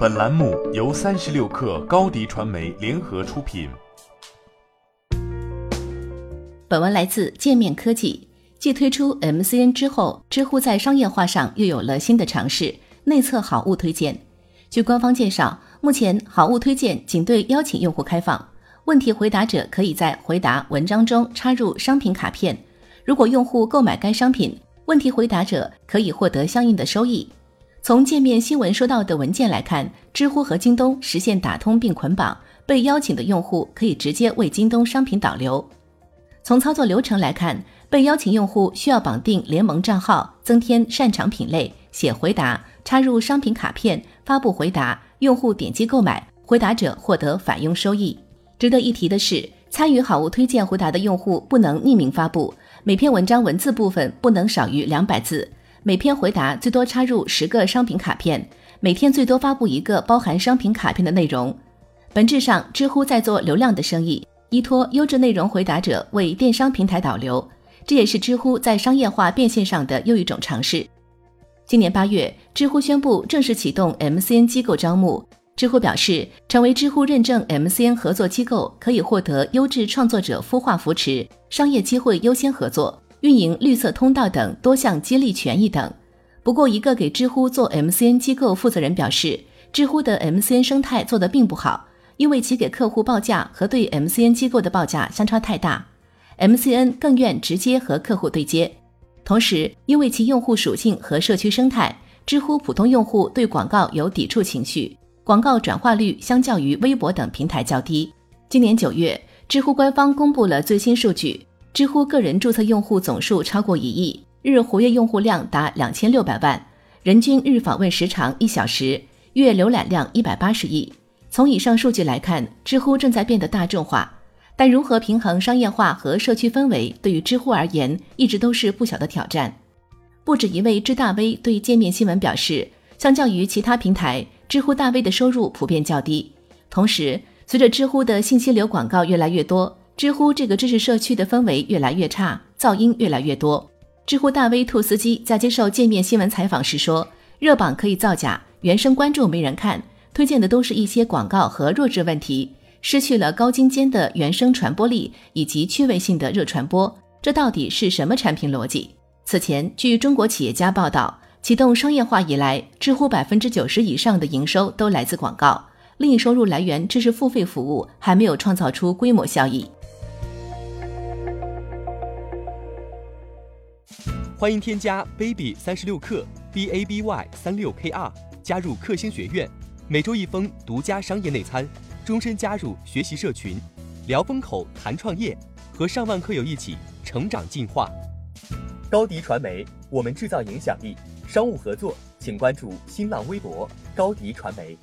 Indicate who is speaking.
Speaker 1: 本栏目由三十六氪高低传媒联合出品。
Speaker 2: 本文来自界面科技。继推出 MCN 之后，知乎在商业化上又有了新的尝试——内测好物推荐。据官方介绍，目前好物推荐仅对邀请用户开放，问题回答者可以在回答文章中插入商品卡片。如果用户购买该商品，问题回答者可以获得相应的收益。从界面新闻收到的文件来看，知乎和京东实现打通并捆绑，被邀请的用户可以直接为京东商品导流。从操作流程来看，被邀请用户需要绑定联盟账号，增添擅长品类，写回答，插入商品卡片，发布回答，用户点击购买，回答者获得返佣收益。值得一提的是，参与好物推荐回答的用户不能匿名发布，每篇文章文字部分不能少于两百字。每篇回答最多插入十个商品卡片，每天最多发布一个包含商品卡片的内容。本质上，知乎在做流量的生意，依托优质内容回答者为电商平台导流，这也是知乎在商业化变现上的又一种尝试。今年八月，知乎宣布正式启动 MCN 机构招募。知乎表示，成为知乎认证 MCN 合作机构，可以获得优质创作者孵化扶持、商业机会优先合作。运营绿色通道等多项激励权益等。不过，一个给知乎做 MCN 机构负责人表示，知乎的 MCN 生态做得并不好，因为其给客户报价和对 MCN 机构的报价相差太大。MCN 更愿直接和客户对接。同时，因为其用户属性和社区生态，知乎普通用户对广告有抵触情绪，广告转化率相较于微博等平台较低。今年九月，知乎官方公布了最新数据。知乎个人注册用户总数超过一亿，日活跃用户量达两千六百万，人均日访问时长一小时，月浏览量一百八十亿。从以上数据来看，知乎正在变得大众化，但如何平衡商业化和社区氛围，对于知乎而言一直都是不小的挑战。不止一位知大 V 对界面新闻表示，相较于其他平台，知乎大 V 的收入普遍较低。同时，随着知乎的信息流广告越来越多。知乎这个知识社区的氛围越来越差，噪音越来越多。知乎大 V 兔司机在接受界面新闻采访时说：“热榜可以造假，原生关注没人看，推荐的都是一些广告和弱智问题，失去了高精尖的原生传播力以及趣味性的热传播。这到底是什么产品逻辑？”此前，据中国企业家报道，启动商业化以来，知乎百分之九十以上的营收都来自广告，另一收入来源知识付费服务还没有创造出规模效益。
Speaker 3: 欢迎添加 baby 三十六克 b a b y 三六 k r 加入克星学院，每周一封独家商业内参，终身加入学习社群，聊风口谈创业，和上万课友一起成长进化。高迪传媒，我们制造影响力。商务合作，请关注新浪微博高迪传媒。